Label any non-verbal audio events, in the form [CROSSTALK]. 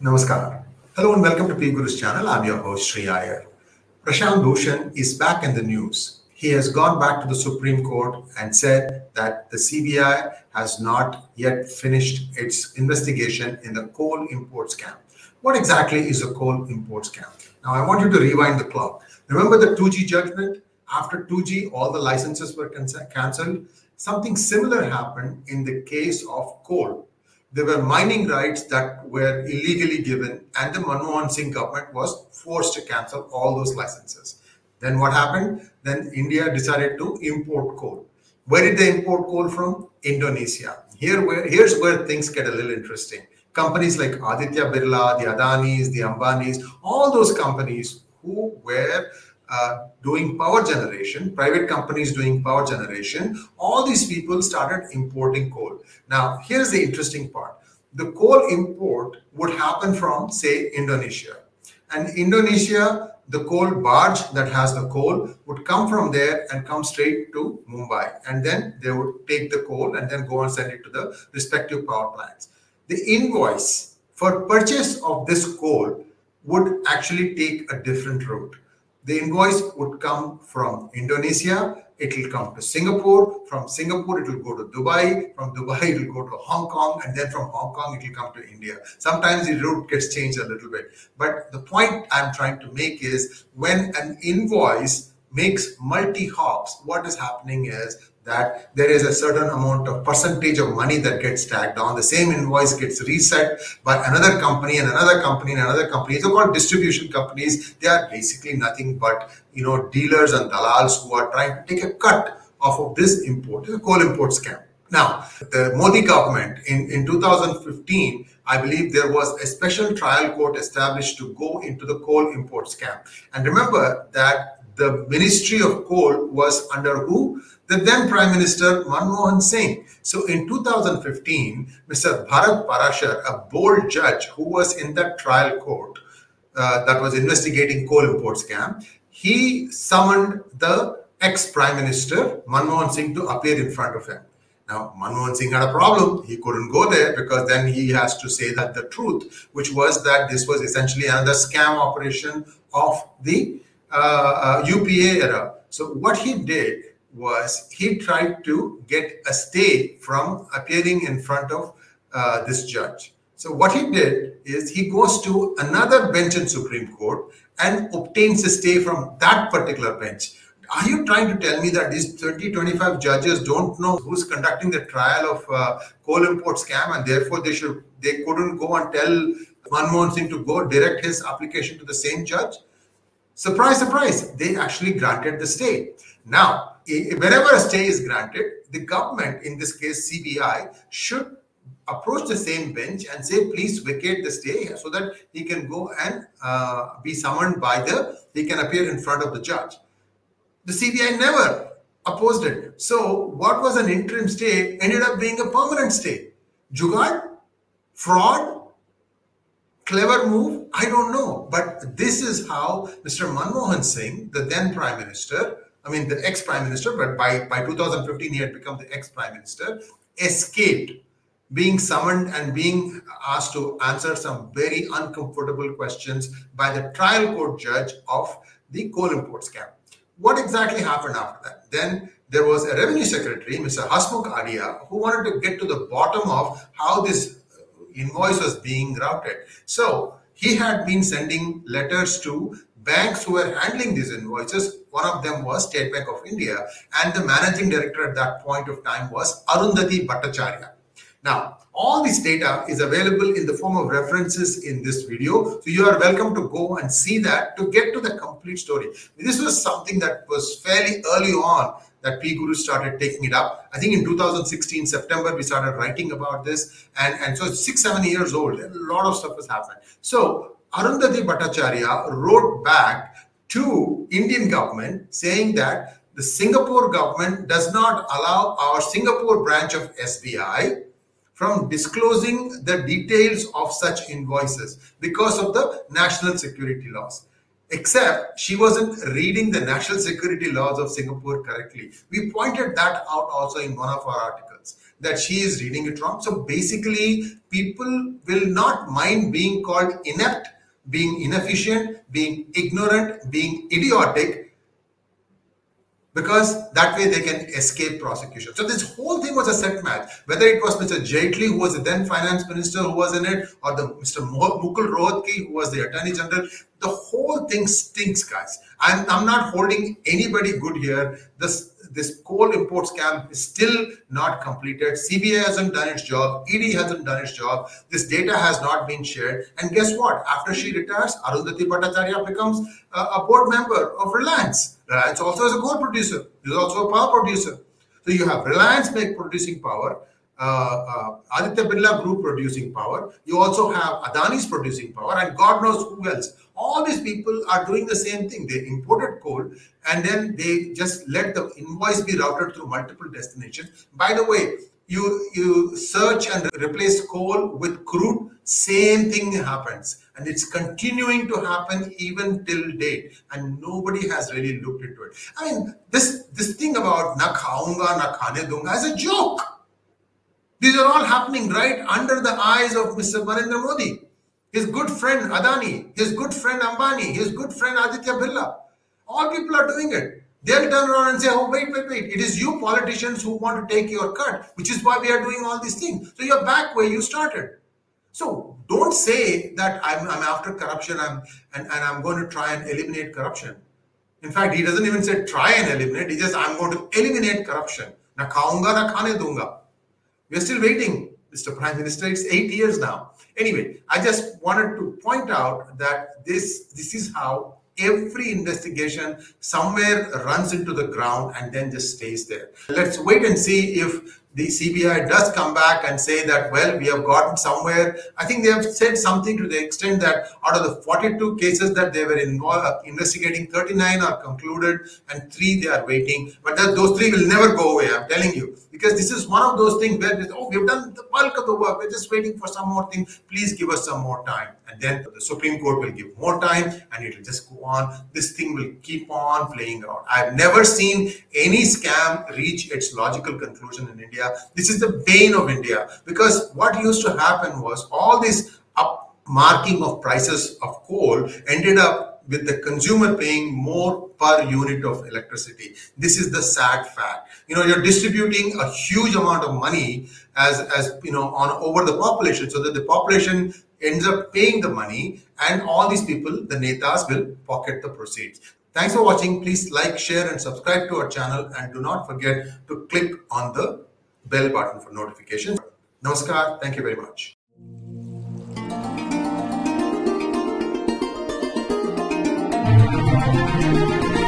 Namaskar. Hello and welcome to P Guru's channel. I'm your host Sri Iyer. Prashant Bhushan is back in the news. He has gone back to the Supreme Court and said that the CBI has not yet finished its investigation in the coal import scam. What exactly is a coal import scam? Now, I want you to rewind the clock. Remember the 2G judgment? After 2G, all the licenses were cancelled. Something similar happened in the case of coal there were mining rights that were illegally given, and the Manmohan Singh government was forced to cancel all those licenses. Then what happened? Then India decided to import coal. Where did they import coal from? Indonesia. Here, where here's where things get a little interesting. Companies like Aditya Birla, the Adanis, the Ambanis, all those companies who were uh, doing power generation, private companies doing power generation, all these people started importing coal. Now, here's the interesting part the coal import would happen from, say, Indonesia. And Indonesia, the coal barge that has the coal would come from there and come straight to Mumbai. And then they would take the coal and then go and send it to the respective power plants. The invoice for purchase of this coal would actually take a different route the invoice would come from Indonesia, it will come to Singapore, from Singapore it will go to Dubai, from Dubai [LAUGHS] it will go to Hong Kong, and then from Hong Kong it will come to India. Sometimes the route gets changed a little bit. But the point I'm trying to make is when an invoice makes multi hops, what is happening is that there is a certain amount of percentage of money that gets tagged on. The same invoice gets reset by another company and another company and another company. Are called distribution companies. They are basically nothing but you know dealers and dalals who are trying to take a cut off of this import, the coal import scam. Now, the Modi government in, in 2015, I believe there was a special trial court established to go into the coal import scam. And remember that the Ministry of Coal was under who? The then Prime Minister Manmohan Singh. So in 2015, Mr. Bharat Parashar, a bold judge who was in that trial court uh, that was investigating coal import scam, he summoned the ex-Prime Minister Manmohan Singh to appear in front of him. Now, Manmohan Singh had a problem. He couldn't go there because then he has to say that the truth, which was that this was essentially another scam operation of the uh, uh, UPA era. So what he did was he tried to get a stay from appearing in front of uh, this judge. So what he did is he goes to another bench in Supreme Court and obtains a stay from that particular bench. Are you trying to tell me that these 20, 25 judges don't know who's conducting the trial of uh, coal import scam and therefore they should they couldn't go and tell Manmohan Singh to go direct his application to the same judge? Surprise, surprise, they actually granted the stay. Now, wherever a stay is granted, the government, in this case CBI, should approach the same bench and say, please vacate the stay so that he can go and uh, be summoned by the, he can appear in front of the judge. The CBI never opposed it. So what was an interim stay ended up being a permanent stay. Jugad? Fraud? Clever move? I don't know. But this is how Mr. Manmohan Singh, the then Prime Minister, I mean, the ex prime minister, but by, by 2015, he had become the ex prime minister, escaped being summoned and being asked to answer some very uncomfortable questions by the trial court judge of the coal import scam. What exactly happened after that? Then there was a revenue secretary, Mr. Hasmukh Adhia, who wanted to get to the bottom of how this uh, invoice was being routed. So he had been sending letters to banks who were handling these invoices. One of them was State Bank of India, and the managing director at that point of time was Arundhati Bhattacharya. Now, all this data is available in the form of references in this video. So you are welcome to go and see that to get to the complete story. This was something that was fairly early on that P Guru started taking it up. I think in 2016, September, we started writing about this. And, and so six, seven years old. A lot of stuff has happened. So Arundhati Bhattacharya wrote back to Indian government saying that the Singapore government does not allow our Singapore branch of SBI from disclosing the details of such invoices because of the national security laws. Except she wasn't reading the national security laws of Singapore correctly. We pointed that out also in one of our articles. that she is reading it wrong. So basically, people will not mind being called inept, being inefficient, being ignorant, being idiotic because that way they can escape prosecution. So this whole thing was a set match. Whether it was Mr. Jaitley, who was the then finance minister, who was in it, or the Mr. Mukul Rohatgi, who was the attorney general, the whole thing stinks, guys. I'm, I'm not holding anybody good here. This this coal import scam is still not completed. CBI hasn't done its job. ED hasn't done its job. This data has not been shared. And guess what? After she retires, Arundhati Bhattacharya becomes a, a board member of Reliance. Reliance also is a coal producer. Is also a power producer. So you have Reliance make producing power. Uh, uh, Aditya Birla Group producing power. You also have Adani's producing power, and God knows who else. All these people are doing the same thing. They imported coal and then they just let the invoice be routed through multiple destinations. By the way, you you search and replace coal with crude, same thing happens, and it's continuing to happen even till date, and nobody has really looked into it. I mean, this this thing about na khaunga na khane dunga is a joke. These are all happening right under the eyes of Mr. Narendra Modi his good friend Adani, his good friend Ambani, his good friend Aditya Birla. All people are doing it. They'll turn around and say, oh, wait, wait, wait. It is you politicians who want to take your cut, which is why we are doing all these things. So you're back where you started. So don't say that I'm, I'm after corruption I'm, and, and I'm going to try and eliminate corruption. In fact, he doesn't even say try and eliminate. He just, I'm going to eliminate corruption. Na khaunga, na khane dunga. We're still waiting, Mr. Prime Minister. It's eight years now. Anyway, I just wanted to point out that this this is how every investigation somewhere runs into the ground and then just stays there. Let's wait and see if the CBI does come back and say that, well, we have gotten somewhere. I think they have said something to the extent that out of the 42 cases that they were involved, uh, investigating, 39 are concluded and three they are waiting. But that, those three will never go away, I'm telling you. Because this is one of those things where, oh, we've done the bulk of the work. We're just waiting for some more thing. Please give us some more time. And then the Supreme Court will give more time and it will just go on. This thing will keep on playing out. I've never seen any scam reach its logical conclusion in India this is the bane of India because what used to happen was all this up marking of prices of coal ended up with the consumer paying more per unit of electricity. This is the sad fact. You know, you're distributing a huge amount of money as, as you know, on over the population so that the population ends up paying the money and all these people, the netas, will pocket the proceeds. Thanks for watching. Please like, share and subscribe to our channel and do not forget to click on the bell button for notifications. Namaskar. Thank you very much. Música